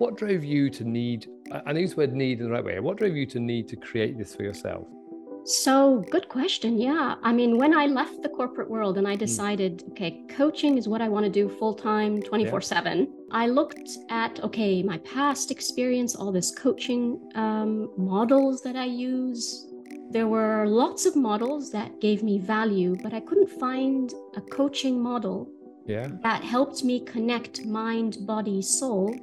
what drove you to need, I use the word need in the right way, what drove you to need to create this for yourself? So, good question. Yeah. I mean, when I left the corporate world and I hmm. decided, okay, coaching is what I want to do full time, 24 yeah. 7, I looked at, okay, my past experience, all this coaching um, models that I use. There were lots of models that gave me value, but I couldn't find a coaching model yeah. that helped me connect mind, body, soul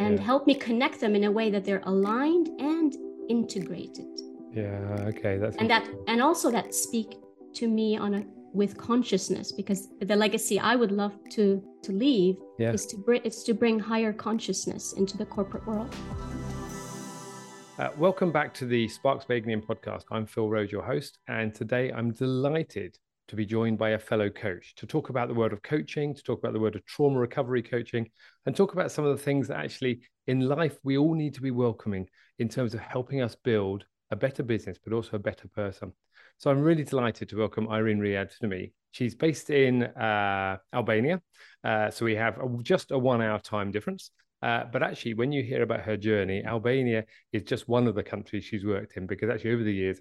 and yeah. help me connect them in a way that they're aligned and integrated yeah okay that's and that and also that speak to me on a with consciousness because the legacy i would love to to leave yeah. is to bring it's to bring higher consciousness into the corporate world uh, welcome back to the Sparks by Ignium podcast. I'm Phil Rose, your host, and today I'm delighted to be joined by a fellow coach to talk about the world of coaching, to talk about the world of trauma recovery coaching, and talk about some of the things that actually in life we all need to be welcoming in terms of helping us build a better business, but also a better person. So I'm really delighted to welcome Irene Riad to me. She's based in uh, Albania. Uh, so we have a, just a one hour time difference. Uh, but actually, when you hear about her journey, Albania is just one of the countries she's worked in because actually, over the years,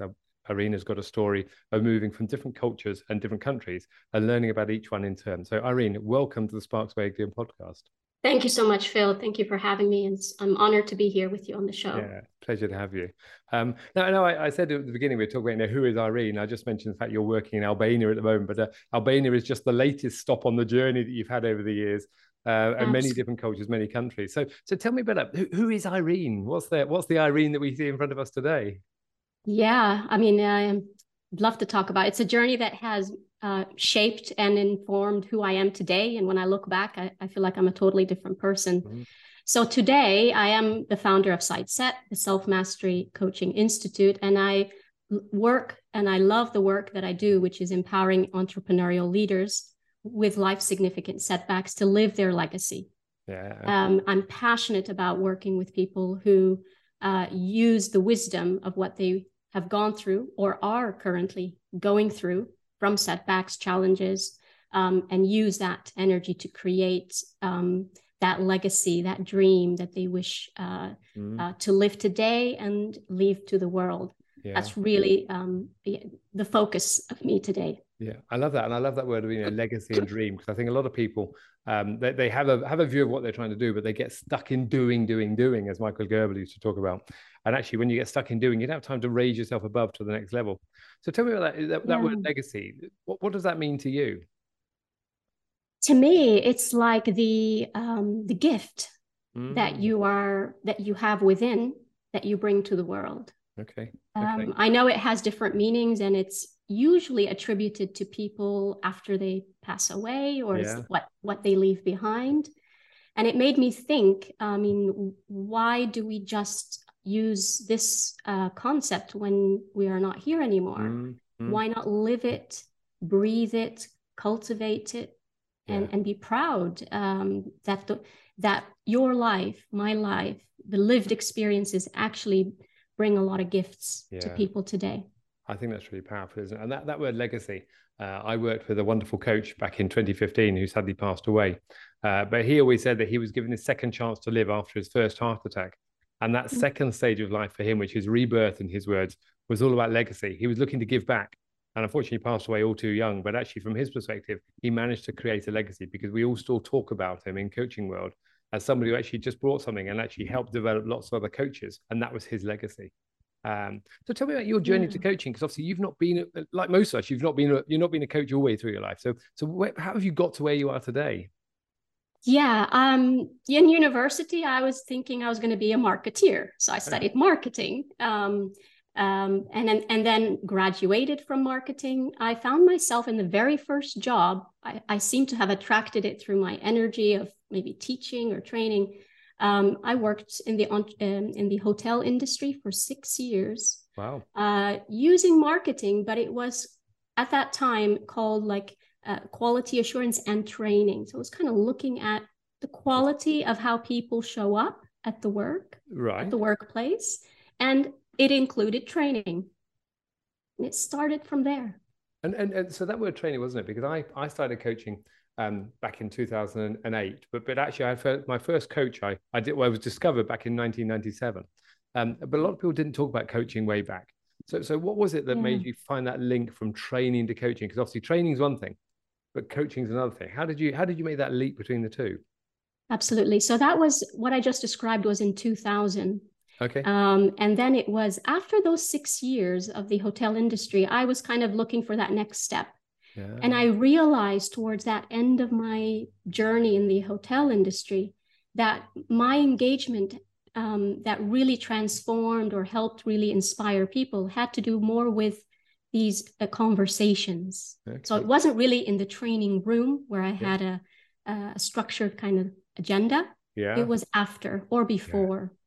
Irene's got a story of moving from different cultures and different countries and learning about each one in turn. So, Irene, welcome to the Sparks Way podcast. Thank you so much, Phil. Thank you for having me. And I'm honored to be here with you on the show. Yeah, pleasure to have you. Um, now, no, I, I, said at the beginning, we are talking about you know, who is Irene. I just mentioned the fact you're working in Albania at the moment, but uh, Albania is just the latest stop on the journey that you've had over the years. Uh, and many different cultures, many countries. So, so tell me about that. Who, who is Irene? What's the what's the Irene that we see in front of us today? Yeah, I mean, I love to talk about. It. It's a journey that has uh, shaped and informed who I am today. And when I look back, I, I feel like I'm a totally different person. Mm-hmm. So today, I am the founder of SightSet, the Self Mastery Coaching Institute, and I work and I love the work that I do, which is empowering entrepreneurial leaders with life significant setbacks to live their legacy. Yeah. Um, I'm passionate about working with people who uh, use the wisdom of what they have gone through or are currently going through from setbacks, challenges, um, and use that energy to create um, that legacy, that dream that they wish uh, mm. uh, to live today and leave to the world. Yeah. That's really um, the focus of me today. Yeah, I love that, and I love that word of you know legacy and dream because I think a lot of people um, they, they have a have a view of what they're trying to do, but they get stuck in doing, doing, doing, as Michael Gerber used to talk about. And actually, when you get stuck in doing, you don't have time to raise yourself above to the next level. So tell me about that. That, that yeah. word legacy. What what does that mean to you? To me, it's like the um, the gift mm. that you are that you have within that you bring to the world. Okay. Um, okay. I know it has different meanings, and it's usually attributed to people after they pass away or yeah. what what they leave behind and it made me think i mean why do we just use this uh, concept when we are not here anymore mm-hmm. why not live it breathe it cultivate it and yeah. and be proud um, that the, that your life my life the lived experiences actually bring a lot of gifts yeah. to people today I think that's really powerful, isn't it? And that, that word legacy, uh, I worked with a wonderful coach back in 2015 who sadly passed away. Uh, but he always said that he was given his second chance to live after his first heart attack. And that mm. second stage of life for him, which is rebirth in his words, was all about legacy. He was looking to give back. And unfortunately, passed away all too young. But actually, from his perspective, he managed to create a legacy because we all still talk about him in coaching world as somebody who actually just brought something and actually helped develop lots of other coaches. And that was his legacy. Um, so tell me about your journey yeah. to coaching, because obviously you've not been like most of us. You've not been a, you've not been a coach all the way through your life. So so where, how have you got to where you are today? Yeah, um, in university, I was thinking I was going to be a marketeer, so I studied marketing. Um, um, and then and then graduated from marketing. I found myself in the very first job. I, I seem to have attracted it through my energy of maybe teaching or training. Um, I worked in the um, in the hotel industry for six years. Wow. Uh, using marketing, but it was at that time called like uh, quality assurance and training. So it was kind of looking at the quality of how people show up at the work, right. at the workplace, and it included training. And it started from there. And, and and so that word training wasn't it? Because I I started coaching um, back in 2008. But but actually, I felt my first coach I I did well, I was discovered back in 1997. Um, but a lot of people didn't talk about coaching way back. So so what was it that yeah. made you find that link from training to coaching? Because obviously training is one thing, but coaching is another thing. How did you how did you make that leap between the two? Absolutely. So that was what I just described was in 2000. Okay. Um, and then it was after those six years of the hotel industry, I was kind of looking for that next step. Yeah. And I realized towards that end of my journey in the hotel industry that my engagement um, that really transformed or helped really inspire people had to do more with these uh, conversations. Okay. So it wasn't really in the training room where I yeah. had a, a structured kind of agenda. Yeah. It was after or before. Yeah.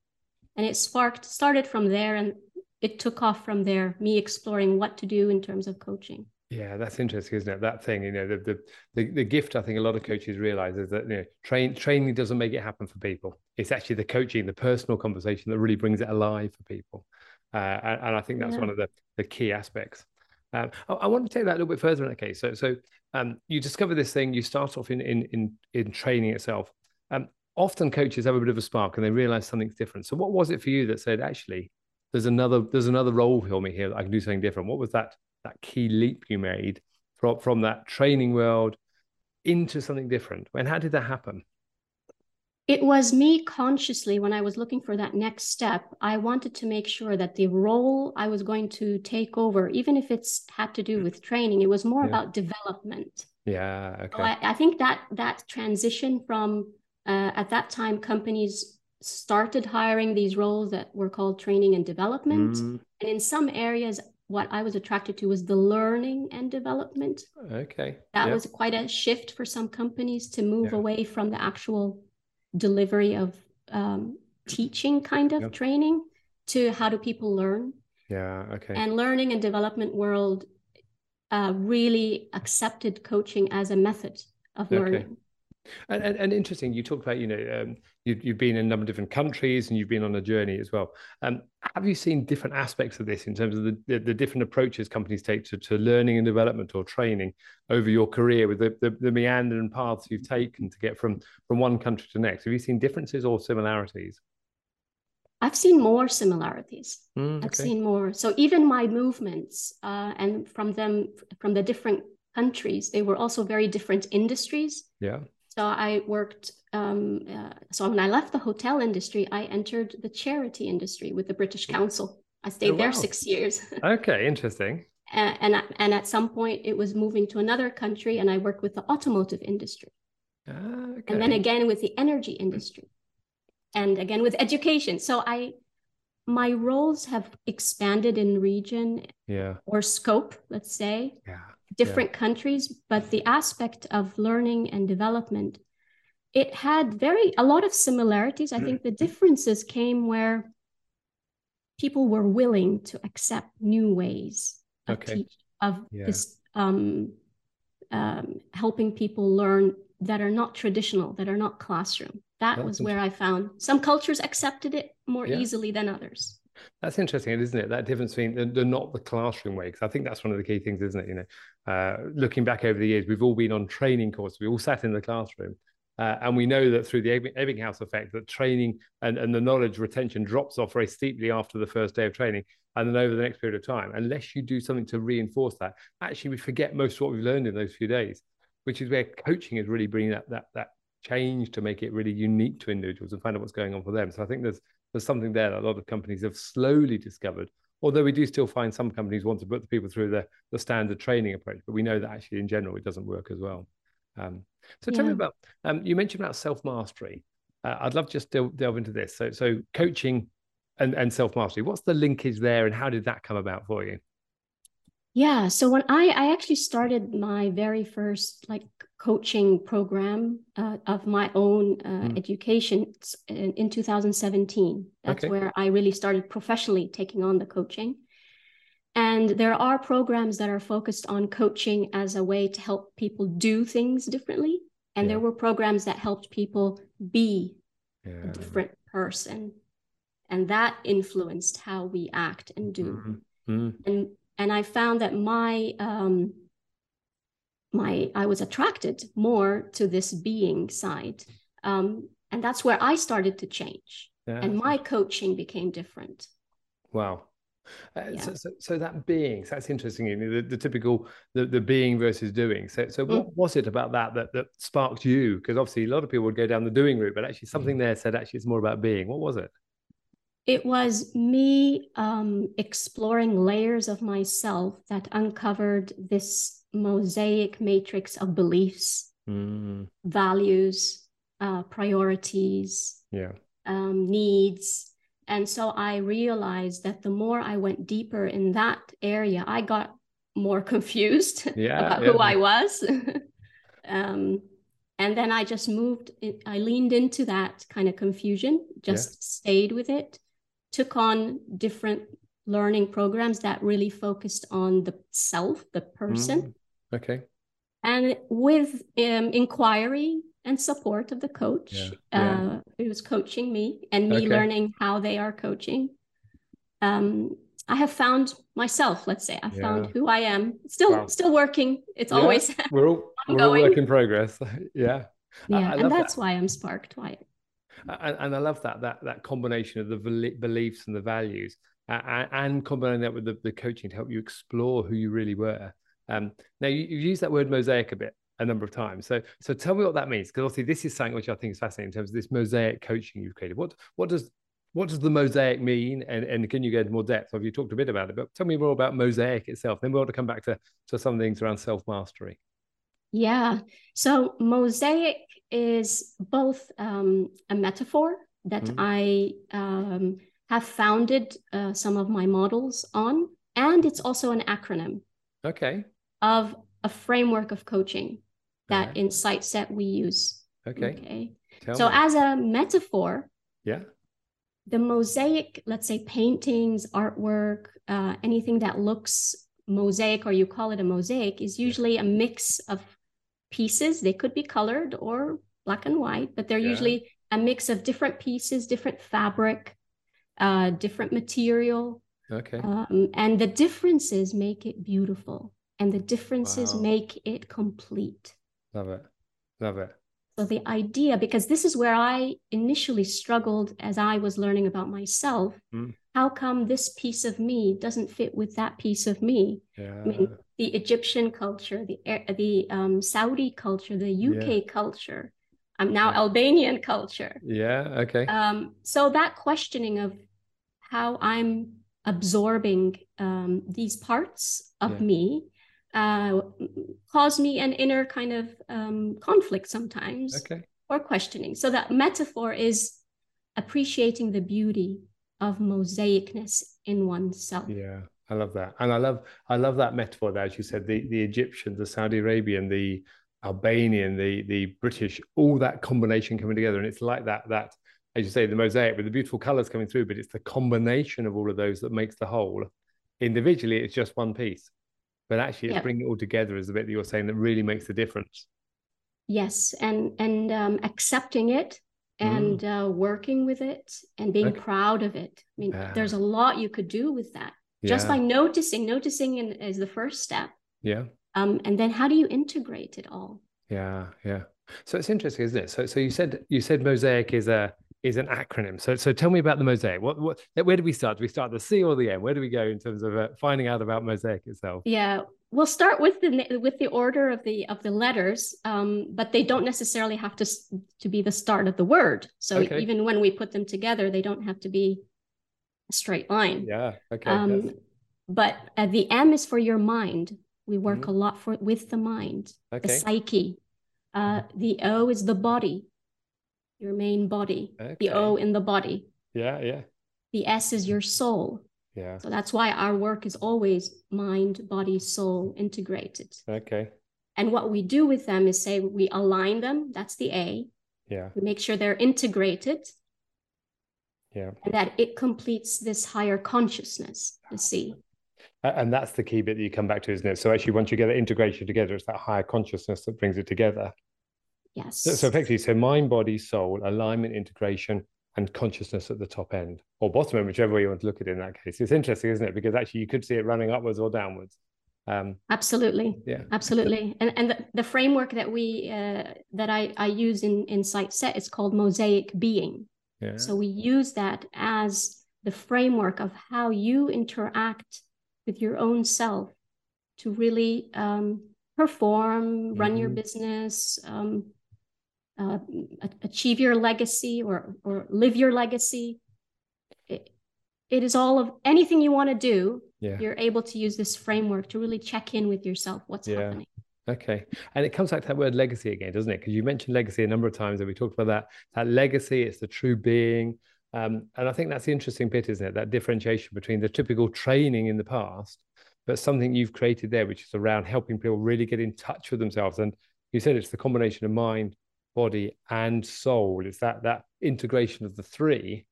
And it sparked, started from there and it took off from there, me exploring what to do in terms of coaching. Yeah, that's interesting, isn't it? That thing, you know, the the the, the gift I think a lot of coaches realize is that you know, train training doesn't make it happen for people. It's actually the coaching, the personal conversation that really brings it alive for people. Uh, and, and, I think that's yeah. one of the, the key aspects. Um, I, I, want to take that a little bit further in that case. So, so um, you discover this thing, you start off in in in, in training itself. Um, often coaches have a bit of a spark and they realize something's different. So, what was it for you that said, actually, there's another there's another role for me here. that I can do something different. What was that that key leap you made from from that training world into something different? And how did that happen? It was me consciously when I was looking for that next step. I wanted to make sure that the role I was going to take over, even if it's had to do hmm. with training, it was more yeah. about development. Yeah. Okay. So I, I, think that that transition from uh, at that time companies started hiring these roles that were called training and development, mm. and in some areas what I was attracted to was the learning and development. Okay. That yep. was quite a shift for some companies to move yeah. away from the actual delivery of um, teaching kind of yep. training to how do people learn. Yeah. Okay. And learning and development world uh, really accepted coaching as a method of learning. And, and, and, interesting, you talked about, you know, um, you, you've been in a number of different countries and you've been on a journey as well. Um, have you seen different aspects of this in terms of the, the, the, different approaches companies take to, to learning and development or training over your career with the, the, the meandering paths you've taken to get from, from one country to next? Have you seen differences or similarities? I've seen more similarities. Mm, okay. I've seen more. So even my movements uh, and from them, from the different countries, they were also very different industries. Yeah. So I worked. Um, uh, so when I left the hotel industry, I entered the charity industry with the British Council. I stayed oh, wow. there six years. okay, interesting. and, and and at some point, it was moving to another country, and I worked with the automotive industry. Okay. And then again with the energy industry, and again with education. So I, my roles have expanded in region, yeah, or scope, let's say. Yeah different yeah. countries, but the aspect of learning and development, it had very a lot of similarities. I think the differences came where people were willing to accept new ways of okay. teach of yeah. this um, um, helping people learn that are not traditional, that are not classroom. That That's was where I found some cultures accepted it more yeah. easily than others. That's interesting, isn't it? That difference between the, the not the classroom way, because I think that's one of the key things, isn't it? You know, uh, looking back over the years, we've all been on training courses. We all sat in the classroom, uh, and we know that through the Ebbinghaus effect, that training and, and the knowledge retention drops off very steeply after the first day of training, and then over the next period of time, unless you do something to reinforce that, actually we forget most of what we've learned in those few days, which is where coaching is really bringing that that that change to make it really unique to individuals and find out what's going on for them. So I think there's there's something there that a lot of companies have slowly discovered. Although we do still find some companies want to put the people through the, the standard training approach, but we know that actually in general it doesn't work as well. Um, so tell yeah. me about um, you mentioned about self mastery. Uh, I'd love just to delve into this. So so coaching and, and self mastery. What's the linkage there, and how did that come about for you? Yeah. So when I I actually started my very first like coaching program uh, of my own uh, mm. education in, in, 2017. That's okay. where I really started professionally taking on the coaching. And there are programs that are focused on coaching as a way to help people do things differently. And yeah. there were programs that helped people be yeah. a different person. And that influenced how we act and do. Mm-hmm. Mm. And and I found that my um, my I was attracted more to this being side. Um, and that's where I started to change. Yeah. And my coaching became different. Wow. Uh, yeah. so, so, so, that being, so that's interesting. The, the typical, the, the being versus doing. So, so what mm. was it about that, that that sparked you? Because obviously a lot of people would go down the doing route, but actually something there said actually it's more about being. What was it? It was me um, exploring layers of myself that uncovered this mosaic matrix of beliefs, mm. values, uh, priorities, yeah. um, needs. And so I realized that the more I went deeper in that area, I got more confused yeah, about yeah. who I was. um, and then I just moved, I leaned into that kind of confusion, just stayed with it, took on different learning programs that really focused on the self, the person. Okay. And with um, inquiry and support of the coach, yeah. Yeah. Uh, who was coaching me and me okay. learning how they are coaching, um, I have found myself. Let's say I yeah. found who I am. Still, wow. still working. It's always we're all we're all work in progress. yeah. Yeah, I, I and that's that. why I'm sparked. Why. And, and, I love that that that combination of the beliefs and the values, uh, and combining that with the, the coaching to help you explore who you really were. Um, now you, have used that word mosaic a bit a number of times. So so tell me what that means because obviously this is something which I think is fascinating in terms of this mosaic coaching you've created. What what does what does the mosaic mean? And, and can you go into more depth? Have you talked a bit about it? But tell me more about mosaic itself. Then we want to come back to, to some things around self mastery. Yeah. So mosaic is both um, a metaphor that mm. I um, have founded uh, some of my models on, and it's also an acronym. Okay of a framework of coaching that in SightSet we use. Okay. Okay. Tell so me. as a metaphor, yeah, the mosaic, let's say paintings, artwork, uh, anything that looks mosaic or you call it a mosaic is usually a mix of pieces. They could be colored or black and white, but they're yeah. usually a mix of different pieces, different fabric, uh, different material. Okay. Um, and the differences make it beautiful and the differences wow. make it complete. Love it. Love it. So the idea, because this is where I initially struggled as I was learning about myself. Mm. How come this piece of me doesn't fit with that piece of me? Yeah. I mean, the Egyptian culture, the the um, Saudi culture, the UK yeah. culture. I'm now Albanian culture. Yeah. Okay. Um, so that questioning of how I'm absorbing um, these parts of yeah. me uh, cause me an inner kind of um, conflict sometimes okay. or questioning. So that metaphor is appreciating the beauty of mosaicness in oneself. Yeah, I love that, and I love I love that metaphor there, as you said, the the Egyptian, the Saudi Arabian, the Albanian, the the British, all that combination coming together, and it's like that that as you say, the mosaic with the beautiful colors coming through, but it's the combination of all of those that makes the whole. Individually, it's just one piece but actually it's bringing it all together is the bit that you're saying that really makes the difference. Yes and and um, accepting it and mm. uh, working with it and being okay. proud of it. I mean there's a lot you could do with that yeah. just by noticing noticing in, is the first step. Yeah. Um, and then how do you integrate it all? Yeah yeah. So it's interesting isn't it? So so you said you said mosaic is a is an acronym. So, so tell me about the mosaic. What, what, where do we start? Do we start the C or the M? Where do we go in terms of uh, finding out about mosaic itself? Yeah, we'll start with the with the order of the of the letters, um, but they don't necessarily have to to be the start of the word. So okay. even when we put them together, they don't have to be a straight line. Yeah. Okay. Um, but uh, the M is for your mind. We work mm-hmm. a lot for with the mind, okay. the psyche. Uh, the O is the body your main body, okay. the O in the body. Yeah, yeah. The S is your soul. Yeah. So that's why our work is always mind, body, soul integrated. Okay. And what we do with them is say we align them. That's the A. Yeah. We make sure they're integrated. Yeah. And that it completes this higher consciousness, the C. And that's the key bit that you come back to, isn't it? So actually, once you get the integration together, it's that higher consciousness that brings it together. Yes. So, so effectively, so mind, body, soul, alignment, integration, and consciousness at the top end or bottom end, whichever way you want to look at it in that case. It's interesting, isn't it? Because actually, you could see it running upwards or downwards. Um, absolutely. Yeah. Absolutely. And and the, the framework that we uh, that I I use in in SightSet is called mosaic being. Yeah. So we use that as the framework of how you interact with your own self to really um, perform, run mm-hmm. your business, um, uh, achieve your legacy, or or live your legacy. It, it is all of anything you want to do yeah. you're able to use this framework to really check in with yourself what's yeah. happening okay and it comes back to that word legacy again doesn't it because you mentioned legacy a number of times and we talked about that that legacy it's the true being um, and i think that's the interesting bit isn't it that differentiation between the typical training in the past but something you've created there which is around helping people really get in touch with themselves and you said it's the combination of mind body and soul it's that that integration of the three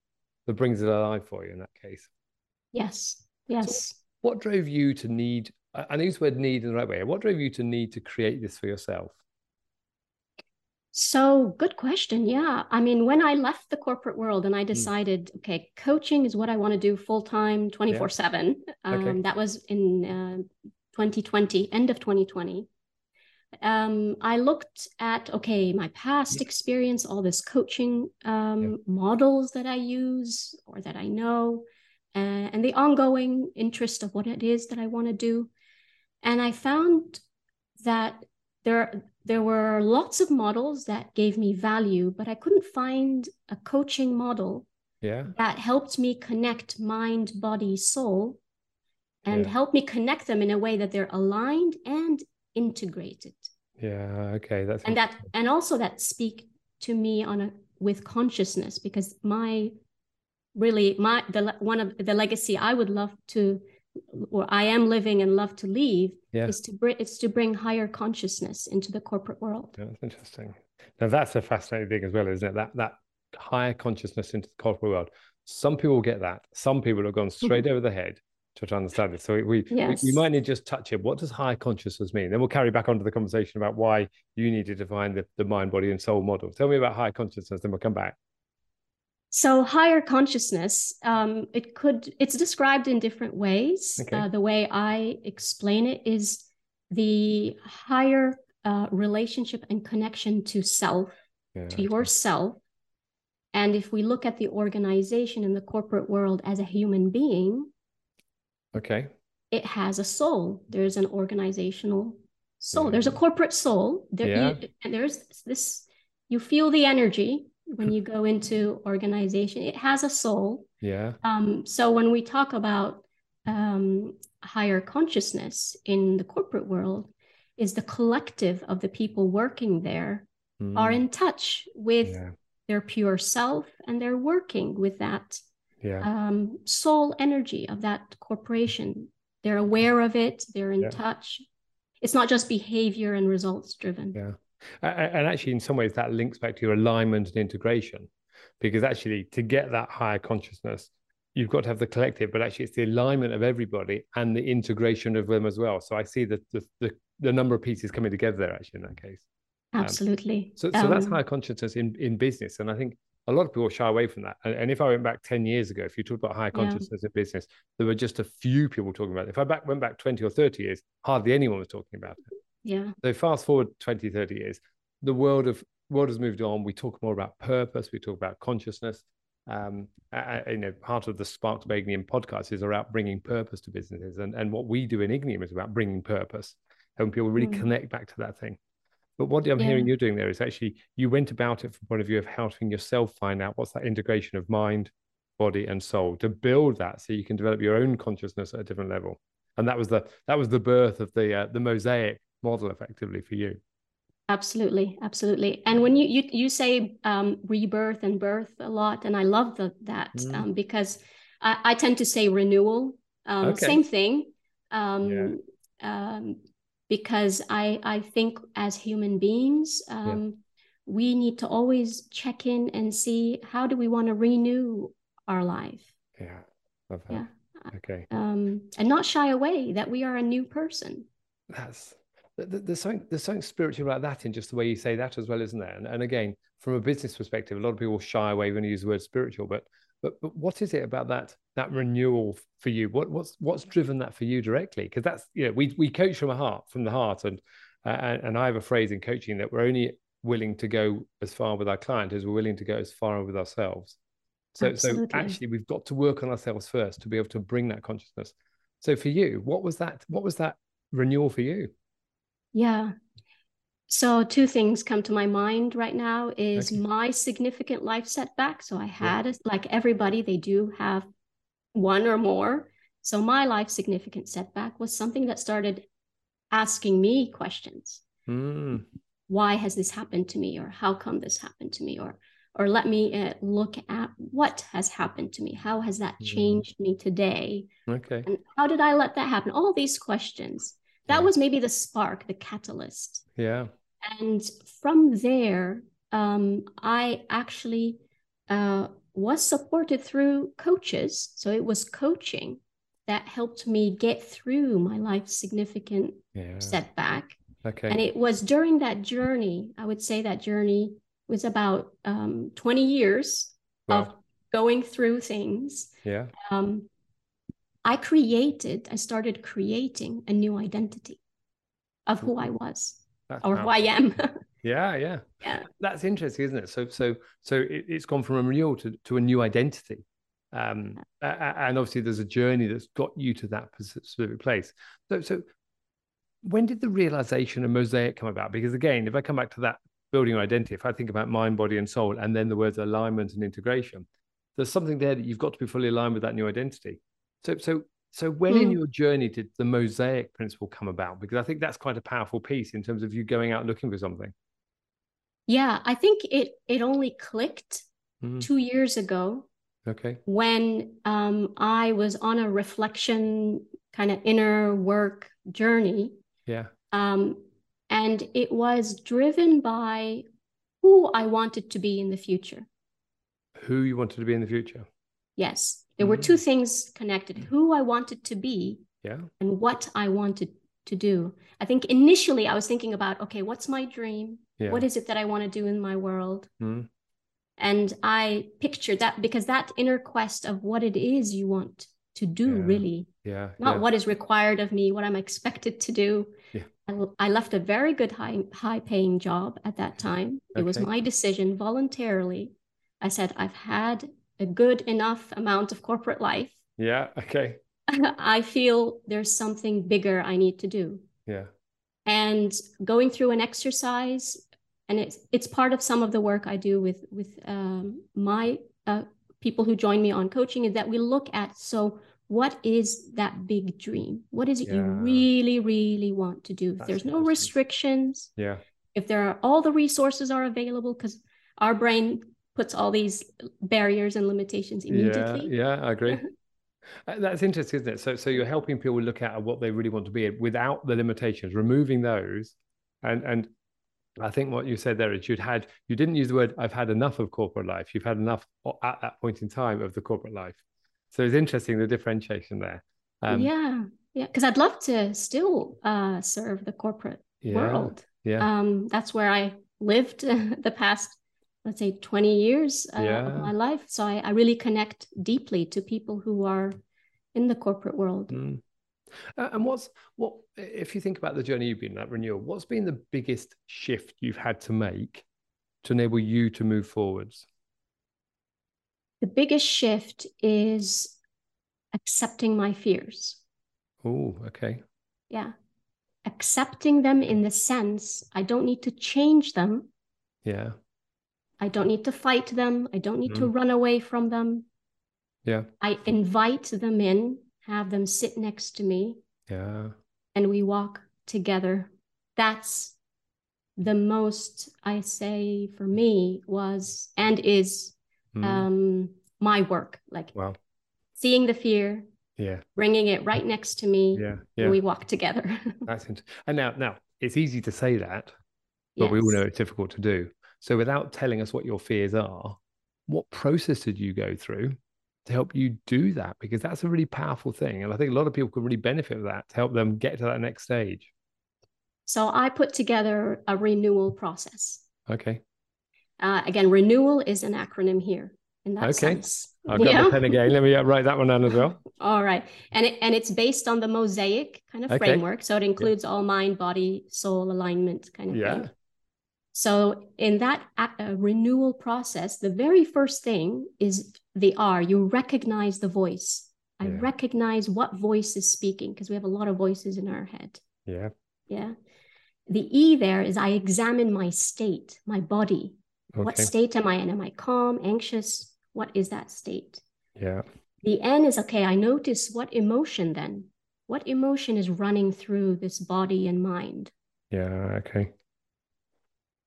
that brings it alive for you in that case yes Yes. So what drove you to need, I use the word need in the right way. What drove you to need to create this for yourself? So, good question. Yeah. I mean, when I left the corporate world and I hmm. decided, mm. okay, coaching is what I want to do full time, 24 yeah. 7, um, that was in uh, 2020, end of 2020. Um, I looked at, okay, my past experience, all this coaching um, yeah. models that I use or that I know uh, and the ongoing interest of what it is that I want to do. And I found that there, there were lots of models that gave me value, but I couldn't find a coaching model yeah. that helped me connect mind, body, soul, and yeah. help me connect them in a way that they're aligned and integrated. Yeah. Okay. That's and that and also that speak to me on a with consciousness because my really my the one of the legacy I would love to or I am living and love to leave yeah. is to bring it's to bring higher consciousness into the corporate world. Yeah, that's interesting. Now that's a fascinating thing as well, isn't it? That that higher consciousness into the corporate world. Some people get that. Some people have gone straight over the head to understand it. So we, yes. we, we might need to just touch it. What does higher consciousness mean? Then we'll carry back onto the conversation about why you need to define the, the mind, body, and soul model. Tell me about higher consciousness, then we'll come back. So higher consciousness, um, it could it's described in different ways. Okay. Uh, the way I explain it is the higher uh, relationship and connection to self, yeah, to yourself. And if we look at the organization in the corporate world as a human being, okay, it has a soul. There's an organizational soul. Yeah. There's a corporate soul. There, yeah. you, and there's this. You feel the energy when you go into organization it has a soul yeah um, so when we talk about um, higher consciousness in the corporate world is the collective of the people working there mm. are in touch with yeah. their pure self and they're working with that yeah. um, soul energy of that corporation they're aware of it they're in yeah. touch it's not just behavior and results driven yeah and actually, in some ways, that links back to your alignment and integration, because actually, to get that higher consciousness, you've got to have the collective, but actually, it's the alignment of everybody and the integration of them as well. So I see the the, the, the number of pieces coming together there, actually, in that case. Um, Absolutely. Um, so, so um, that's higher consciousness in, in business. And I think a lot of people shy away from that. And, and if I went back 10 years ago, if you talk about higher consciousness yeah. in business, there were just a few people talking about it. If I back, went back 20 or 30 years, hardly anyone was talking about it. Yeah. So fast forward 20, 30 years, the world of world has moved on. We talk more about purpose. We talk about consciousness. Um, I, you know, part of the Sparks of Ignium podcast is about bringing purpose to businesses, and and what we do in Ignium is about bringing purpose, helping people really mm. connect back to that thing. But what I'm yeah. hearing you're doing there is actually you went about it from the point of view of helping yourself find out what's that integration of mind, body, and soul to build that so you can develop your own consciousness at a different level. And that was the that was the birth of the uh, the mosaic model effectively for you absolutely absolutely and when you you, you say um, rebirth and birth a lot and i love the, that mm. um, because I, I, tend to say renewal um, okay. same thing um, yeah. Um, because i i think as human beings yeah. Um, we need to always check in and see how do we want to renew our life yeah love that. yeah okay and not shy away that we are a new person that's there's something there's something spiritual about that in just the way you say that as well, isn't there? And, and again, from a business perspective, a lot of people shy away when you use the word spiritual, but but but what is it about that that renewal for you? What what's what's driven that for you directly? Because that's you know we we coach from a heart from the heart, and uh, and, and I have a phrase in coaching that we're only willing to go as far with our client as we're willing to go as far with ourselves. So Absolutely. so actually we've got to work on ourselves first to be able to bring that consciousness. So for you, what was that? What was that renewal for you? Yeah. So two things come to my mind right now is okay. my significant life setback. So I had yeah. like everybody, they do have one or more. So my life significant setback was something that started asking me questions. Mm. Why has this happened to me? Or how come this happened to me? Or or let me uh, look at what has happened to me. How has that mm. changed mm. me today? Okay. And how did I let that happen? All these questions that yeah. was maybe the spark the catalyst. Yeah. And from there um, i actually uh, was supported through coaches. So it was coaching that helped me get through my life significant yeah. setback. Okay. And it was during that journey i would say that journey was about um, 20 years wow. of going through things. Yeah. Um, I created, I started creating a new identity of who I was That's or who I am. yeah, yeah. Yeah. That's interesting, isn't it? So so so it, has gone from a renewal to, to a new identity. Um, and obviously there's a journey that's got you to that specific place. So so when did the realization of mosaic come about? Because again, if I come back to that building your identity, if I think about mind, body, and soul, and then the words alignment and integration, there's something there that you've got to be fully aligned with that new identity. So, so, so when mm. in hmm. your journey did the mosaic principle come about? Because I think that's quite a powerful piece in terms of you going out looking for something. Yeah, I think it it only clicked mm. two years ago. Okay. When um, I was on a reflection kind of inner work journey. Yeah. Um, and it was driven by who I wanted to be in the future. Who you wanted to be in the future? Yes. There were two mm. things connected who I wanted to be yeah. and what I wanted to do. I think initially I was thinking about, okay, what's my dream? Yeah. What is it that I want to do in my world? Mm. And I pictured that because that inner quest of what it is you want to do, yeah. really. Yeah. Not what is required of me, what I'm expected to do. Yeah. I, I left a very good high high paying job at that time. Okay. It was my decision voluntarily. I said, I've had a good enough amount of corporate life. Yeah. Okay. I feel there's something bigger I need to do. Yeah. And going through an exercise, and it's it's part of some of the work I do with with um, my uh, people who join me on coaching is that we look at so what is that big dream? What is it yeah. you really really want to do? If there's no restrictions, yeah. If there are all the resources are available, because our brain puts all these barriers and limitations immediately. Yeah, yeah I agree. Uh, that's interesting, isn't it? So, so you're helping people look at what they really want to be without the limitations, removing those, and and I think what you said there is you'd had you didn't use the word I've had enough of corporate life. You've had enough at that point in time of the corporate life. So it's interesting the differentiation there. Um, yeah, yeah, because I'd love to still uh, serve the corporate yeah, world. Yeah, um, that's where I lived the past let's say 20 years uh, yeah. of my life. So I, I, really connect deeply to people who are in the corporate world. Mm. uh, and what's what if you think about the journey you've been that renewal what's been the biggest shift you've had to make to enable you to move forwards? The biggest shift is accepting my fears. Oh okay. Yeah. Accepting them in the sense i don't need to change them. Yeah I don't need to fight them. I don't need mm. to run away from them. Yeah. I invite them in, have them sit next to me. Yeah. And we walk together. That's the most I say for me was and is mm. um, my work. Like wow. seeing the fear, yeah, bringing it right next to me. Yeah, yeah. And we walk together. That's interesting. And now, now it's easy to say that, but yes. we all know it's difficult to do. So, without telling us what your fears are, what process did you go through to help you do that? Because that's a really powerful thing. And I think a lot of people could really benefit from that to help them get to that next stage. So I put together a renewal process. Okay. Uh, again, renewal is an acronym here in that okay. sense. I've got yeah. the pen again. Let me write that one down as well. all right, and it, and it's based on the mosaic kind of okay. framework, so it includes yeah. all mind, body, soul alignment kind of yeah. thing. So in that uh, renewal process, the very first thing is the R. You recognize the voice. I yeah. recognize what voice is speaking because we have a lot of voices in our head. Yeah. Yeah. The E there is I examine my state, my body. Okay. What state am I in? Am I calm, anxious? What is that state? Yeah. The N is okay, I notice what emotion then? What emotion is running through this body and mind? Yeah, okay.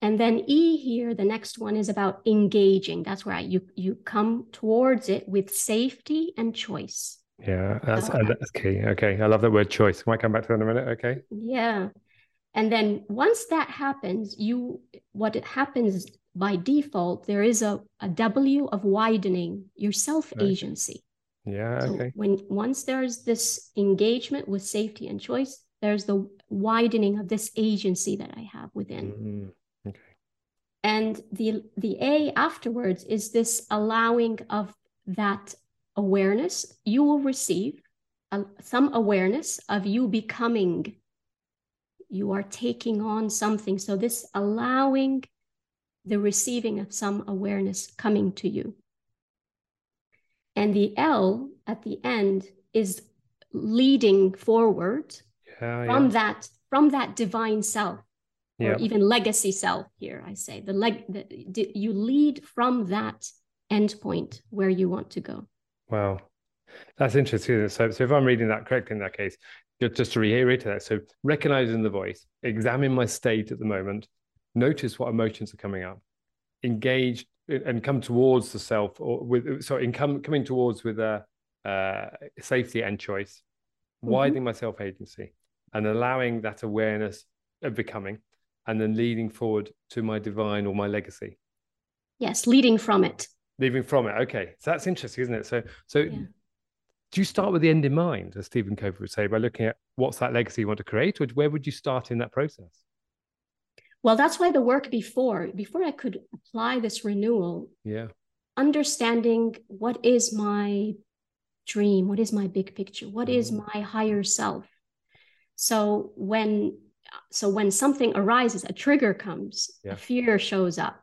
And then E here, the next one is about engaging. That's where I, you you come towards it with safety and choice. Yeah, that's uh, that's key. Okay, I love that word choice. Might come back to that in a minute. Okay. Yeah, and then once that happens, you what happens by default there is a, a W of widening your self agency. Okay. Yeah. So okay. When once there's this engagement with safety and choice, there's the widening of this agency that I have within. Mm-hmm and the the a afterwards is this allowing of that awareness. You will receive some awareness of you becoming you are taking on something. So this allowing the receiving of some awareness coming to you. And the l at the end is leading forward yeah, from yeah. that from that divine self or even legacy self here i say. The leg the, you lead from that endpoint where you want to go. Wow. That's interesting so, so if i'm reading that correctly in that case just to reiterate that so recognizing the voice examine my state at the moment notice what emotions are coming up engage and come towards the self or with so in come, coming towards with a uh, safety and choice mm-hmm. widening my self agency and allowing that awareness of becoming and then leading forward to my divine or my legacy. Yes, leading from it. Leading from it. Okay. So that's interesting, isn't it? So so yeah. do you start with the end in mind, as Stephen Covey would say, by looking at what's that legacy you want to create, or where would you start in that process? Well, that's why the work before, before I could apply this renewal, yeah, understanding what is my dream, what is my big picture, what mm. is my higher self. So when so when something arises, a trigger comes, yeah. a fear shows up.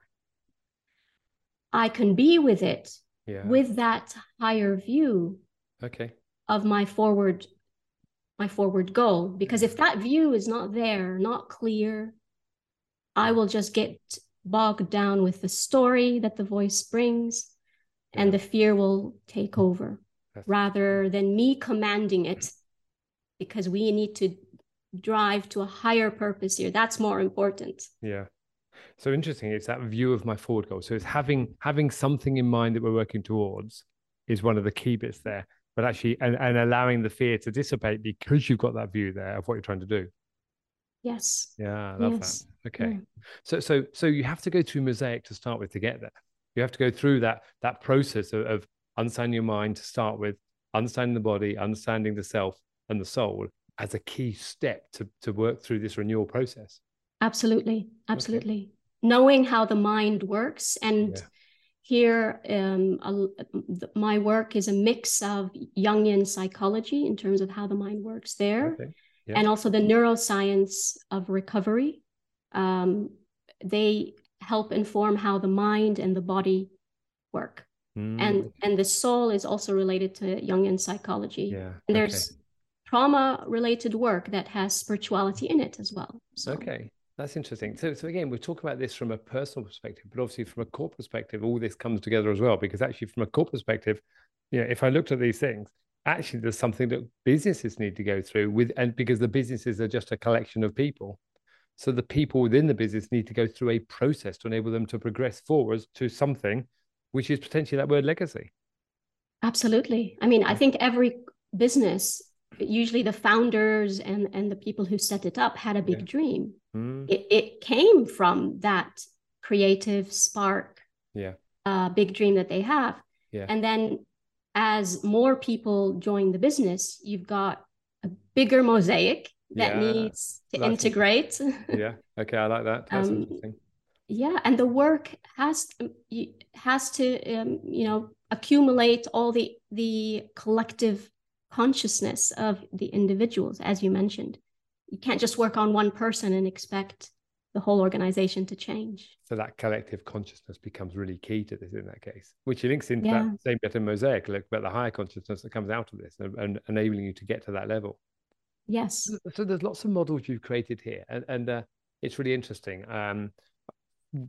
I can be with it yeah. with that higher view okay. of my forward my forward goal because if that view is not there not clear i will just get bogged down with the story that the voice brings yeah. and the fear will take over That's rather than me commanding it because we need to drive to a higher purpose here. That's more important. Yeah. So interesting it's that view of my forward goal. So it's having having something in mind that we're working towards is one of the key bits there but actually and, and allowing the fear to dissipate because you've got that view there of what you're trying to do. Yes. Yeah i love yes. that. Okay. Yeah. so so so you have to go through mosaic to start with to get there. You have to go through that that process of, of understanding your mind to start with understanding the body understanding the self and the soul as a key step to, to work through this renewal process. Absolutely. Absolutely. Okay. Knowing how the mind works. And yeah. here, um, a, my work is a mix of Jungian psychology in terms of how the mind works there, okay. yeah. and also the neuroscience of recovery. Um, they help inform how the mind and the body work. Mm. And and the soul is also related to Jungian psychology. Yeah. And there's okay trauma related work that has spirituality in it as well. So. Okay. That's interesting. So, so again, we're talking about this from a personal perspective, but obviously from a core perspective, all this comes together as well. Because actually, from a core perspective, you know, if I looked at these things, actually, there's something that businesses need to go through with, and because the businesses are just a collection of people, so the people within the business need to go through a process to enable them to progress forwards to something, which is potentially that word legacy. Absolutely. I mean, I think every business usually the founders and and the people who set it up had a big yeah. dream mm. it, it came from that creative spark yeah uh, big dream that they have yeah. and then as more people join the business you've got a bigger mosaic that yeah, needs to integrate. yeah. Okay. I like that. That's um, interesting. Yeah, and the work has has to um, you know accumulate all the the collective consciousness of the individuals, as you mentioned. You can't just work on one person and expect the whole organization to change. So that collective consciousness becomes really key to this in that case, which links into yeah. that same bit of mosaic, look about the higher consciousness that comes out of this and, and, enabling you to get to that level. Yes. So there's lots of models you've created here, and, and uh, it's really interesting. Um,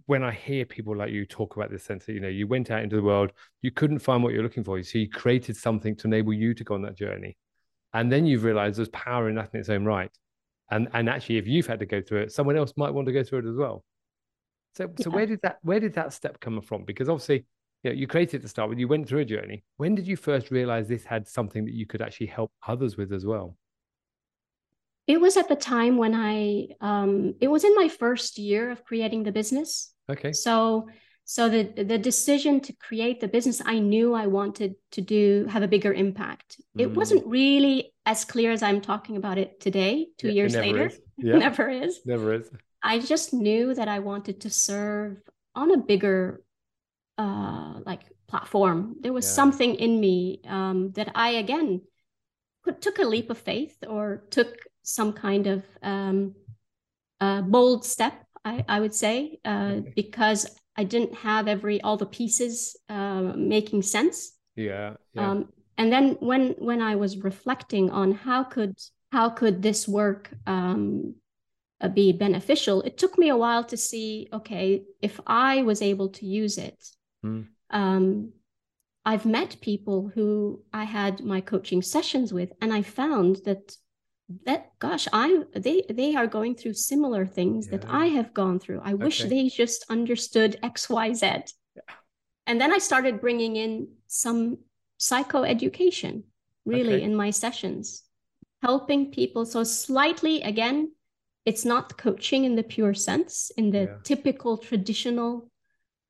when I hear people like you talk about this sense that you know you went out into the world, you couldn't find what you're looking for, so you created something to enable you to go on that journey, and then you've realized there's power in that in its own right, and and actually if you've had to go through it, someone else might want to go through it as well. So so yeah. where did that where did that step come from? Because obviously you know you created to start with, you went through a journey. When did you first realize this had something that you could actually help others with as well? It was at the time when I, um, it was in my first year of creating the business. Okay. So, so the the decision to create the business, I knew I wanted to do have a bigger impact. Mm. It wasn't really as clear as I'm talking about it today. Two yeah, years later, is. Yeah. never is. Never is. I just knew that I wanted to serve on a bigger, uh, like platform. There was yeah. something in me um, that I again took a leap of faith or took some kind of um, uh, bold step, I, I would say, uh, because I didn't have every all the pieces uh, making sense. Yeah. yeah. Um, and then when when I was reflecting on how could how could this work um, uh, be beneficial, it took me a while to see. Okay, if I was able to use it. Mm. Um, I've met people who I had my coaching sessions with, and I found that that gosh i they they are going through similar things yeah. that i have gone through i okay. wish they just understood xyz yeah. and then i started bringing in some psychoeducation really okay. in my sessions helping people so slightly again it's not coaching in the pure sense in the yeah. typical traditional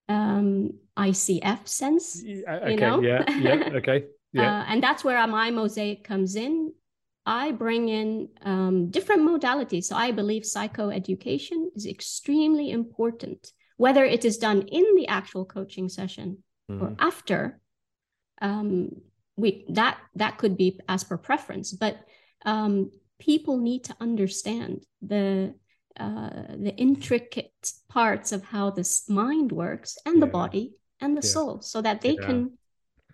um icf sense okay you know? yeah yeah okay yeah. Uh, and that's where my mosaic comes in I bring in um, different modalities. So I believe psychoeducation is extremely important, whether it is done in the actual coaching session mm-hmm. or after. Um, we that that could be as per preference, but um, people need to understand the uh, the intricate parts of how this mind works and yeah. the body and the yeah. soul, so that they yeah. can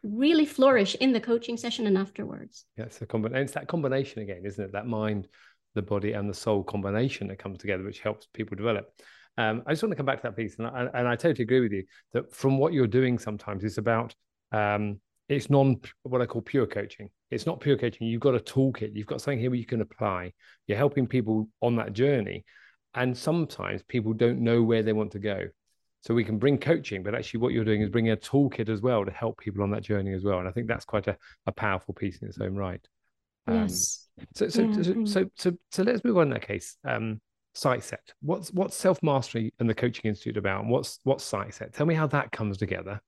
really flourish in the coaching session and afterwards. Yeah, it's. It's that combination again, isn't it? That mind, the body, and the soul combination that comes together, which helps people develop. Um, I just want to come back to that piece, and I, and I totally agree with you that from what you're doing, sometimes it's about um, it's non what I call pure coaching. It's not pure coaching. You've got a toolkit. You've got something here where you can apply. You're helping people on that journey, and sometimes people don't know where they want to go. So we can bring coaching, but actually what you're doing is bringing a toolkit as well to help people on that journey as well. And I think that's quite a, a powerful piece in its own right. Um, yes. So so, yeah. so so so so let's move on in that case. Um, set. What's what's self mastery and the Coaching Institute about? And what's what's set? Tell me how that comes together,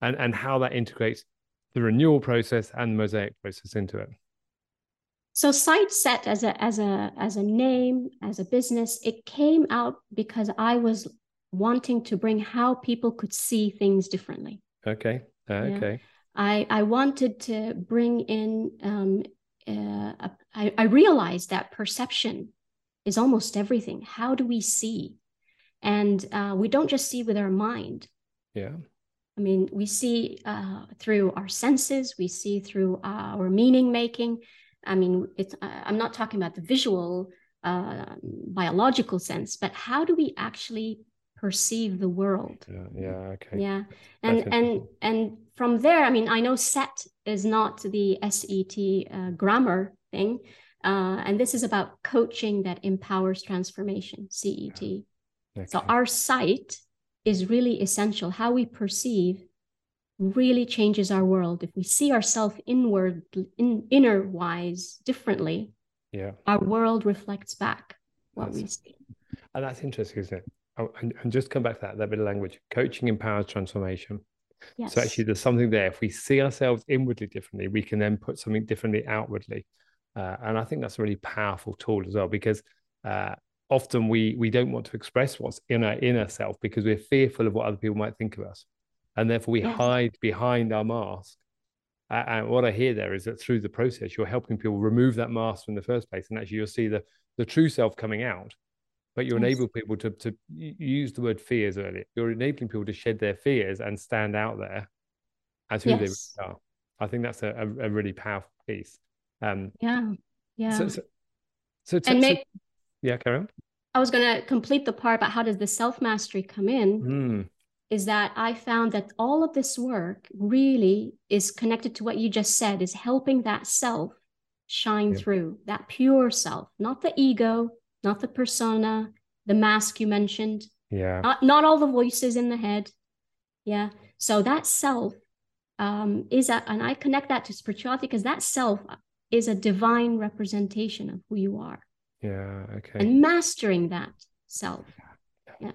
and and how that integrates the renewal process and the mosaic process into it. So SightSet as a as a as a name as a business, it came out because I was wanting to bring how people could see things differently. Okay. Uh, okay. Yeah. I, I wanted to bring in, um, uh, I, I realized that perception is almost everything. How do we see? And uh, we don't just see with our mind. Yeah. I mean, we see uh, through our senses, we see through our meaning making. I mean, it's, uh, I'm not talking about the visual, uh, biological sense, but how do we actually perceive the world. Yeah, yeah okay. Yeah and and and from there i mean i know set is not the set uh, grammar thing uh, and this is about coaching that empowers transformation cet okay. so our sight is really essential. How we perceive really changes our world. If we see ourselves inward in inner wise differently yeah. our world reflects back what that's, we see. and that's interesting isn't it Oh, and, and just come back to that, that bit of language. Coaching empowers transformation. Yes. So actually, there's something there. If we see ourselves inwardly differently, we can then put something differently outwardly. uh, and I think that's a really powerful tool as well because uh, often we we don't want to express what's in our inner self because we're fearful of what other people might think of us, and therefore we yes. hide behind our mask. Uh, and what I hear there is that through the process, you're helping people remove that mask in the first place, and actually you'll see the the true self coming out. But you enable people to to use the word fears earlier. You're enabling people to shed their fears and stand out there as who yes. they are. I think that's a, a, a really powerful piece. Um, yeah, yeah. So, so, so, and make, so, yeah, carry on. I was going to complete the part about how does the self mastery come in. Mm. Is that I found that all of this work really is connected to what you just said, is helping that self shine yeah. through, that pure self, not the ego, not the persona, the mask you mentioned. Yeah. Not, not all the voices in the head. Yeah. So that self um, is a, and I connect that to spirituality because that self is a divine representation of who you are. Yeah. Okay. And mastering that self. Yeah.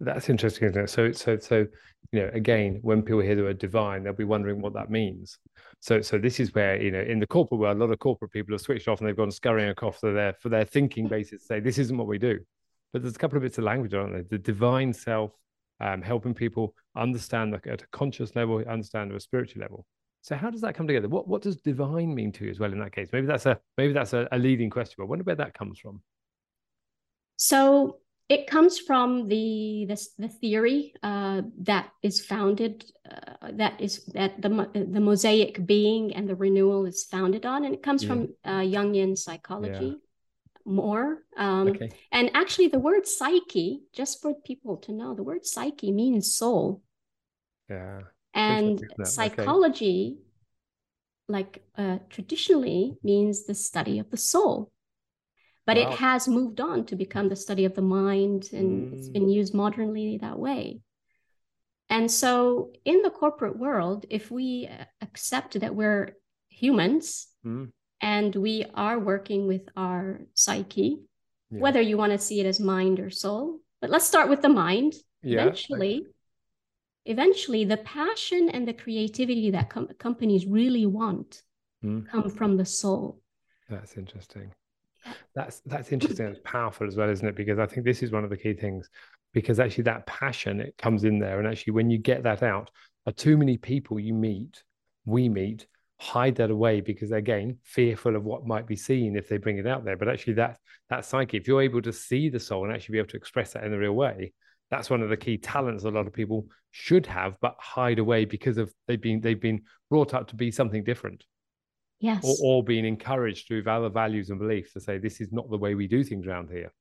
That's interesting, isn't it? So, so, so, you know, again, when people hear the word divine, they'll be wondering what that means. So, so this is where you know, in the corporate world, a lot of corporate people have switched off and they've gone scurrying across for their for their thinking basis to say this isn't what we do. But there's a couple of bits of language, aren't there? The divine self, um, helping people understand like, at a conscious level, understand at a spiritual level. So how does that come together? What what does divine mean to you as well in that case? Maybe that's a maybe that's a, a leading question, but I wonder where that comes from. So it comes from the the, the theory uh, that is founded uh, that is that the the mosaic being and the renewal is founded on, and it comes yeah. from uh, Jungian psychology. Yeah. More um, okay. and actually, the word psyche, just for people to know, the word psyche means soul. Yeah and psychology okay. like uh, traditionally means the study of the soul but wow. it has moved on to become the study of the mind and mm. it's been mm. used modernly that way and so in the corporate world if we accept that we're humans mm. and we are working with our psyche yeah. whether you want to see it as mind or soul but let's start with the mind yeah. eventually eventually the passion and the creativity that com- companies really want mm. come from the soul that's interesting that's that's interesting. It's powerful as well isn't it? Because i think this is one of the key things because actually that passion it comes in there. And actually when you get that out are too many people you meet we meet hide that away because again fearful of what might be seen if they bring it out there. But actually that that psyche if you're able to see the soul and actually be able to express that in the real way that's one of the key talents a lot of people should have but hide away because of they've been they've been brought up to be something different yes. or, or being encouraged through other values and beliefs to say this is not the way we do things around here.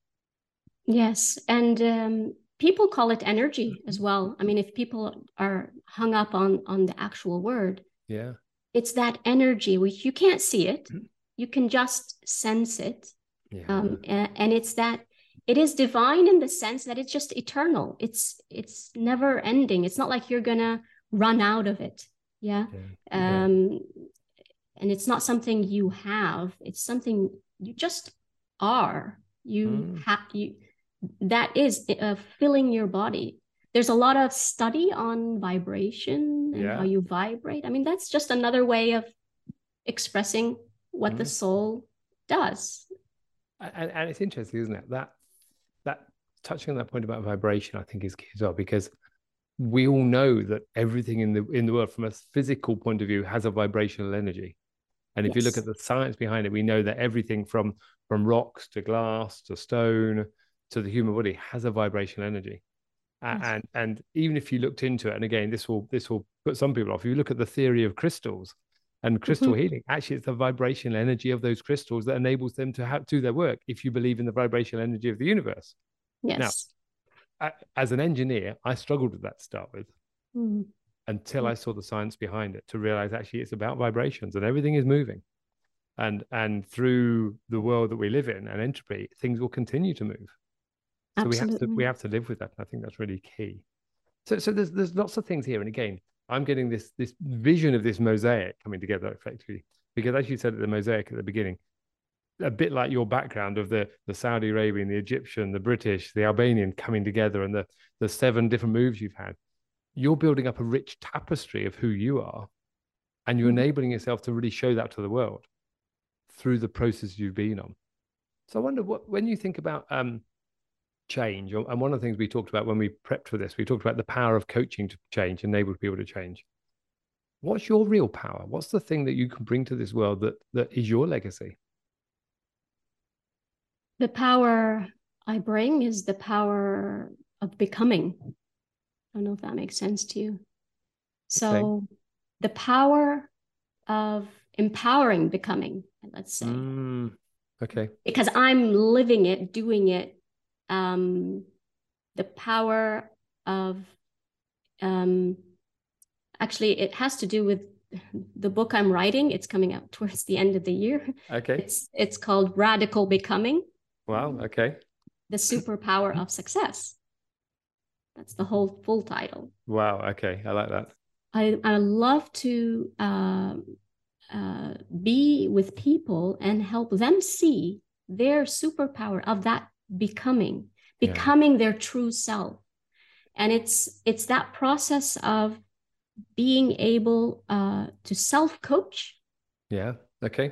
Yes and um, people call it energy as well. I mean if people are hung up on on the actual word yeah. it's that energy which you can't see it. Mm-hmm. you can just sense it. Yeah. um, and, and it's that it is divine in the sense that it's just eternal. It's it's never ending. It's not like you're gonna run out of it. Yeah, yeah. um and it's not something you have it's something you just are you mm. have you that is uh, filling your body there's a lot of study on vibration and yeah. how you vibrate i mean that's just another way of expressing what mm. the soul does and, and, it's interesting isn't it That that touching on that point about vibration, I think is key as well because we all know that everything in the in the world, from a physical point of view, has a vibrational energy. And if yes. you look at the science behind it, we know that everything from from rocks to glass to stone to the human body has a vibrational energy. Yes. And and even if you looked into it, and again, this will this will put some people off. If you look at the theory of crystals and crystal mm-hmm. healing, actually, it's the vibrational energy of those crystals that enables them to have, do their work. If you believe in the vibrational energy of the universe, Yes. Now, as an engineer, I struggled with that to start with mm. Until mm. I saw the science behind it to realize actually it's about vibrations and everything is moving. And and through the world that we live in and entropy, things will continue to move. So Absolutely. we have to we have to live with that. I think that's really key. So so there's there's lots of things here. And again, I'm getting this this vision of this mosaic coming together effectively. Because as you said at the mosaic at the beginning, a bit like your background of the the Saudi Arabian, the Egyptian, the British, the Albanian coming together, and the the seven different moves you've had. You're building up a rich tapestry of who you are, and you're mm-hmm. enabling yourself to really show that to the world through the process you've been on. So I wonder what when you think about um, change, and one of the things we talked about when we prepped for this, we talked about the power of coaching to change, enable people to change. What's your real power? What's the thing that you can bring to this world that that is your legacy? The power I bring is the power of becoming. I don't know if that makes sense to you. So okay. the power of empowering becoming, let's say. Mm, okay. Because I'm living it, doing it. Um, the power of um, actually it has to do with the book I'm writing. It's coming out towards the end of the year. Okay. It's it's called Radical Becoming. Wow. Okay. The superpower of success. That's the whole full title. Wow. Okay. I like that. I, I love to uh, uh, be with people and help them see their superpower of that becoming, becoming yeah. their true self. And it's it's that process of being able uh, to self coach. Yeah. Okay.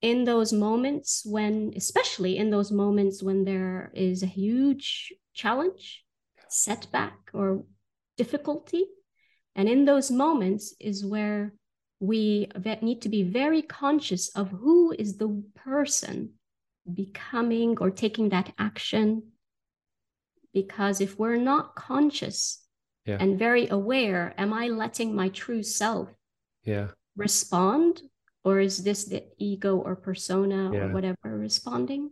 In those moments when, especially in those moments when there is a huge challenge, setback, or difficulty, and in those moments is where we need to be very conscious of who is the person becoming or taking that action. Because if we're not conscious yeah. and very aware, am I letting my true self yeah. respond? Or is this the ego or persona yeah. or whatever responding?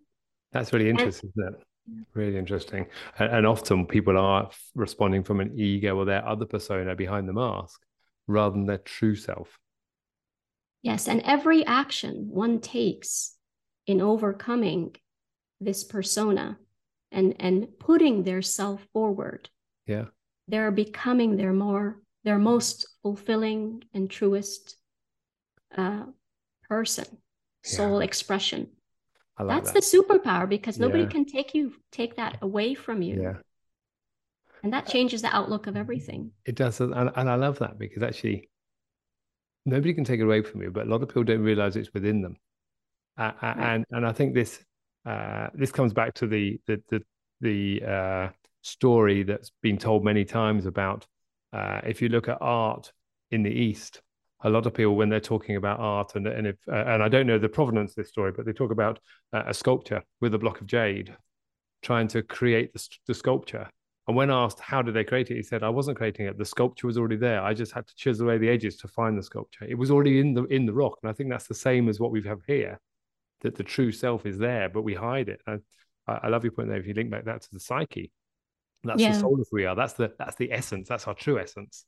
That's really interesting, and, isn't it? Really interesting. And, and, often people are responding from an ego or their other persona behind the mask rather than their true self. Yes. And every action one takes in overcoming this persona and, and putting their self forward. Yeah. They're becoming their more, their most fulfilling and truest uh, person, soul yeah. expression. That's that. the superpower because nobody yeah. can take you take that away from you. Yeah. And that changes the outlook of everything. It does. And, and I love that because actually nobody can take it away from you, but a lot of people don't realize it's within them. Uh, right. And and I think this uh, this comes back to the the the, the uh, story that's been told many times about uh, if you look at art in the East, a lot of people when they're talking about art and and if uh, and I don't know the provenance of this story, but they talk about uh, a sculptor with a block of jade trying to create the, the sculpture. And when asked how did they create it, he said, "I wasn't creating it. The sculpture was already there. I just had to chisel away the edges to find the sculpture. It was already in the in the rock." And I think that's the same as what we have here, that the true self is there, but we hide it. And I, I love your point there. If you link back that to the psyche, that's yeah. the soul of who we are. That's the that's the essence. That's our true essence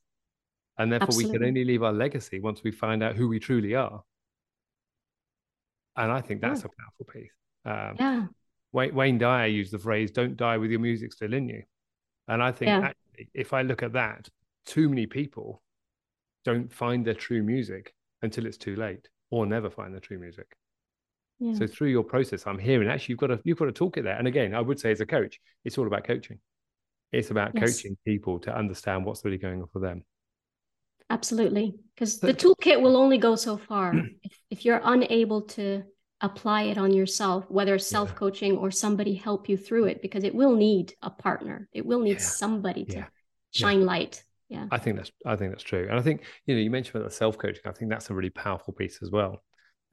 and therefore Absolutely. we can only leave our legacy once we find out who we truly are and i think that's yeah. a powerful piece um, yeah wayne, wayne dyer used the phrase don't die with your music still in you and i think yeah. actually, if i look at that too many people don't find their true music until it's too late or never find their true music yeah. so through your process i'm hearing actually you've got to you've got to talk it there and again i would say as a coach it's all about coaching it's about yes. coaching people to understand what's really going on for them Absolutely. Because the toolkit will only go so far. if, if you're unable to apply it on yourself, whether self coaching or somebody help you through it, because it will need a partner. It will need yeah. somebody to yeah. shine yeah. light. Yeah. I think that's I think that's true. And I think, you know, you mentioned about the self-coaching. I think that's a really powerful piece as well.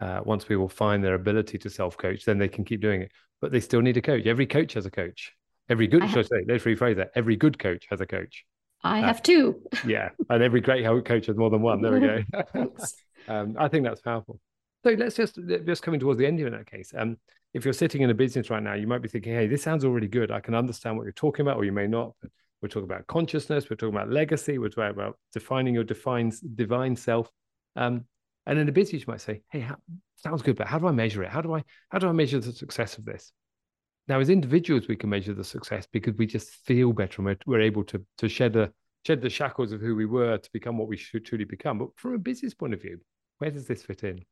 Uh, once people find their ability to self-coach, then they can keep doing it. But they still need a coach. Every coach has a coach. Every good, have, should I say, let's rephrase that. Every good coach has a coach. I uh, have two. yeah, and every great coach has more than one. There we go. um, I think that's powerful. So let's just just coming towards the end in that case. Um, if you're sitting in a business right now, you might be thinking, "Hey, this sounds already good. I can understand what you're talking about," or you may not. But we're talking about consciousness. We're talking about legacy. We're talking about defining your divine divine self. Um, and in a business, you might say, "Hey, how, sounds good, but how do I measure it? How do I how do I measure the success of this?" Now, as individuals, we can measure the success because we just feel better and we're, we're able to, to shed, a, shed the shackles of who we were to become what we should truly become. But from a business point of view, where does this fit in?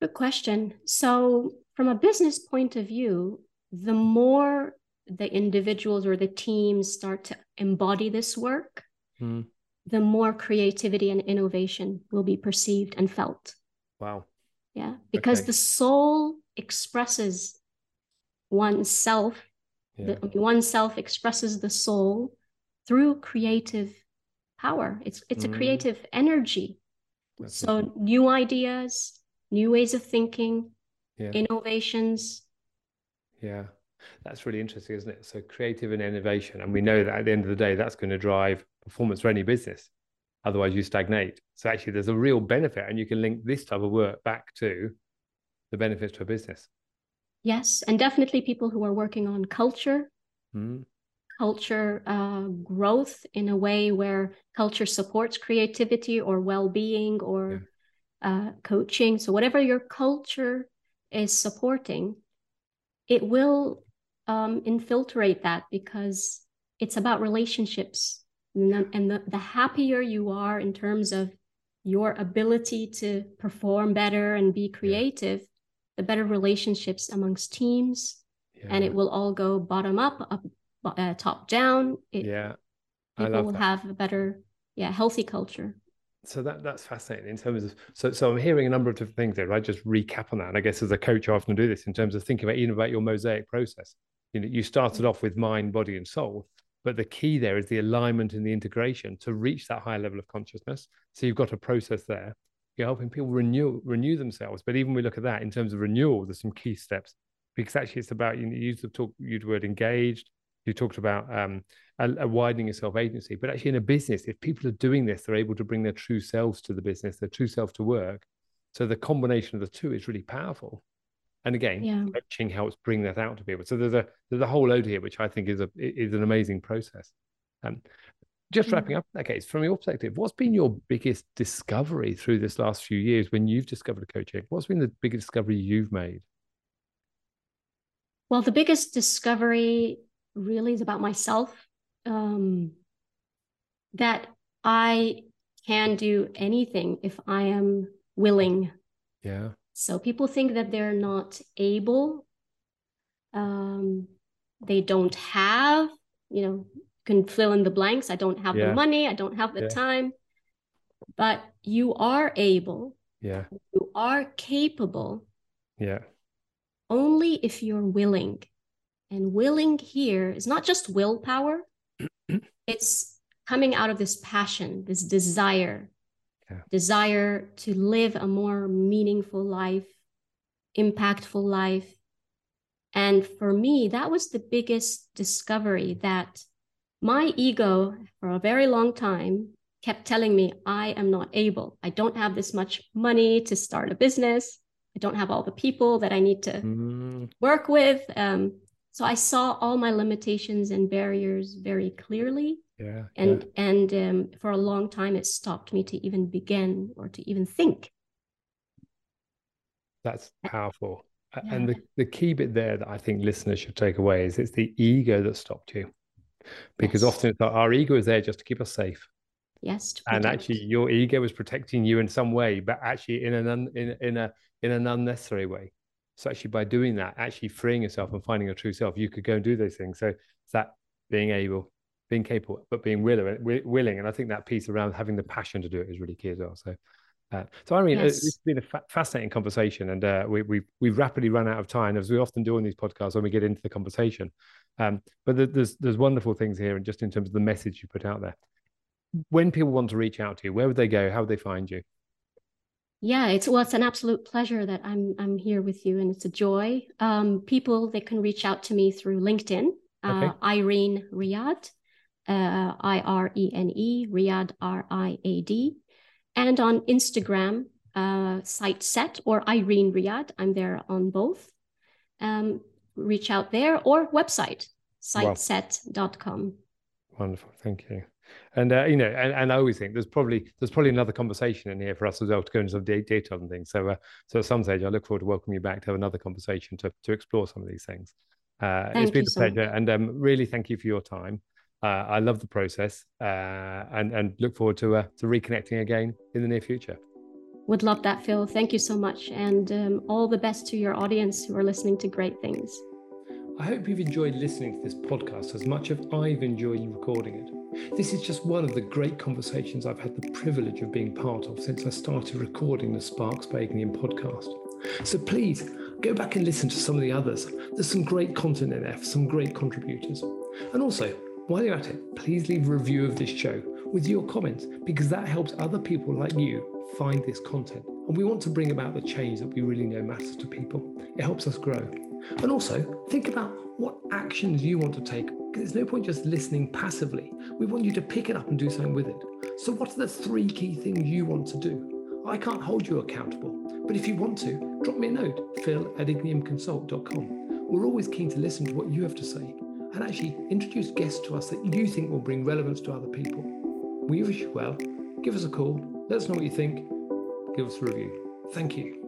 Good question. So, from a business point of view, the more the individuals or the teams start to embody this work, mm. the more creativity and innovation will be perceived and felt. Wow. Yeah, because okay. the soul expresses oneself. Yeah. The, oneself expresses the soul through creative power. It's it's mm. a creative energy. That's so new ideas, new ways of thinking, yeah. innovations. Yeah, that's really interesting, isn't it? So creative and innovation, and we know that at the end of the day, that's going to drive performance for any business. Otherwise, you stagnate. So actually, there's a real benefit, and you can link this type of work back to the benefits to a business. Yes, and definitely people who are working on culture, mm. culture uh, growth in a way where culture supports creativity or well-being or yeah. uh, coaching. So whatever your culture is supporting, it will um, infiltrate that because it's about relationships and, the, and the, the happier you are in terms of your ability to perform better and be creative the better relationships amongst teams yeah. and it will all go bottom up up uh, top down it, yeah people will that. have a better yeah healthy culture so that that's fascinating in terms of so so I'm hearing a number of different things there. I just recap on that, and I guess as a coach, I often do this in terms of thinking about even about your mosaic process. You know, you started off with mind, body, and soul, but the key there is the alignment and the integration to reach that higher level of consciousness. So you've got a process there. You're helping people renew renew themselves. But even we look at that in terms of renewal, there's some key steps because actually it's about you, know, you used to talk, you the word engaged. You talked about um, a, a widening your self agency, but actually in a business, if people are doing this, they're able to bring their true selves to the business, their true self to work. So the combination of the two is really powerful. And again, yeah. coaching helps bring that out to people. So there's a there's a whole load here, which I think is a is an amazing process. Um, just wrapping up, okay, from your perspective, what's been your biggest discovery through this last few years when you've discovered coaching? What's been the biggest discovery you've made? Well, the biggest discovery really is about myself. Um, that I can do anything if I am willing. Yeah. So people think that they're not able, um, they don't have, you know, can fill in the blanks. I don't have yeah. the money, I don't have the yeah. time. But you are able. Yeah. You are capable. Yeah. Only if you're willing. And willing here is not just willpower, it's coming out of this passion, this desire yeah. desire to live a more meaningful life, impactful life. And for me, that was the biggest discovery that my ego, for a very long time, kept telling me I am not able. I don't have this much money to start a business. I don't have all the people that I need to mm. work with. Um, so I saw all my limitations and barriers very clearly yeah and yeah. and um, for a long time it stopped me to even begin or to even think that's powerful yeah. and the, the key bit there that i think listeners should take away is it's the ego that stopped you because yes. often our ego is there just to keep us safe yes and actually your ego is protecting you in some way but actually in an un, in, in a in an unnecessary way so actually by doing that actually freeing yourself and finding your true self you could go and do those things so it's that being able being capable, but being willing, willing. And I think that piece around having the passion to do it is really key as well. So, uh, so I mean, yes. it's been a fa- fascinating conversation, and uh, we we we've rapidly run out of time as we often do on these podcasts when we get into the conversation. Um, but there's there's wonderful things here, and just in terms of the message you put out there. When people want to reach out to you, where would they go? How would they find you? Yeah, it's well, it's an absolute pleasure that I'm I'm here with you, and it's a joy. Um, people they can reach out to me through LinkedIn, uh, okay. Irene Riad, uh, I R E N E, Riad, R I A D. And on Instagram, uh, SightSet or Irene Riad. I'm there on both. Um, reach out there or website, sightcet.com. Wonderful. Thank you. And uh, you know, and, and, I always think there's probably there's probably another conversation in here for us as well to go into some detail and things. So, uh, so at some stage, I look forward to welcoming you back to have another conversation to to explore some of these things. Uh, it's been a pleasure, so and um, really thank you for your time. Uh, I love the process uh, and and look forward to uh, to reconnecting again in the near future. Would love that, Phil. Thank you so much, and um, all the best to your audience who are listening to great things. I hope you've enjoyed listening to this podcast as much as I've enjoyed recording it. This is just one of the great conversations I've had the privilege of being part of since I started recording the Sparks by Ignium podcast. So please go back and listen to some of the others. There's some great content in there, some great contributors. And also, while you're at it, please leave a review of this show with your comments because that helps other people like you find this content. And we want to bring about the change that we really know matters to people. It helps us grow. And also, think about what actions you want to take. There's no point just listening passively. We want you to pick it up and do something with it. So, what are the three key things you want to do? I can't hold you accountable, but if you want to, drop me a note, phil at igniumconsult.com. We're always keen to listen to what you have to say and actually introduce guests to us that you think will bring relevance to other people. We wish you well. Give us a call. Let us know what you think. Give us a review. Thank you.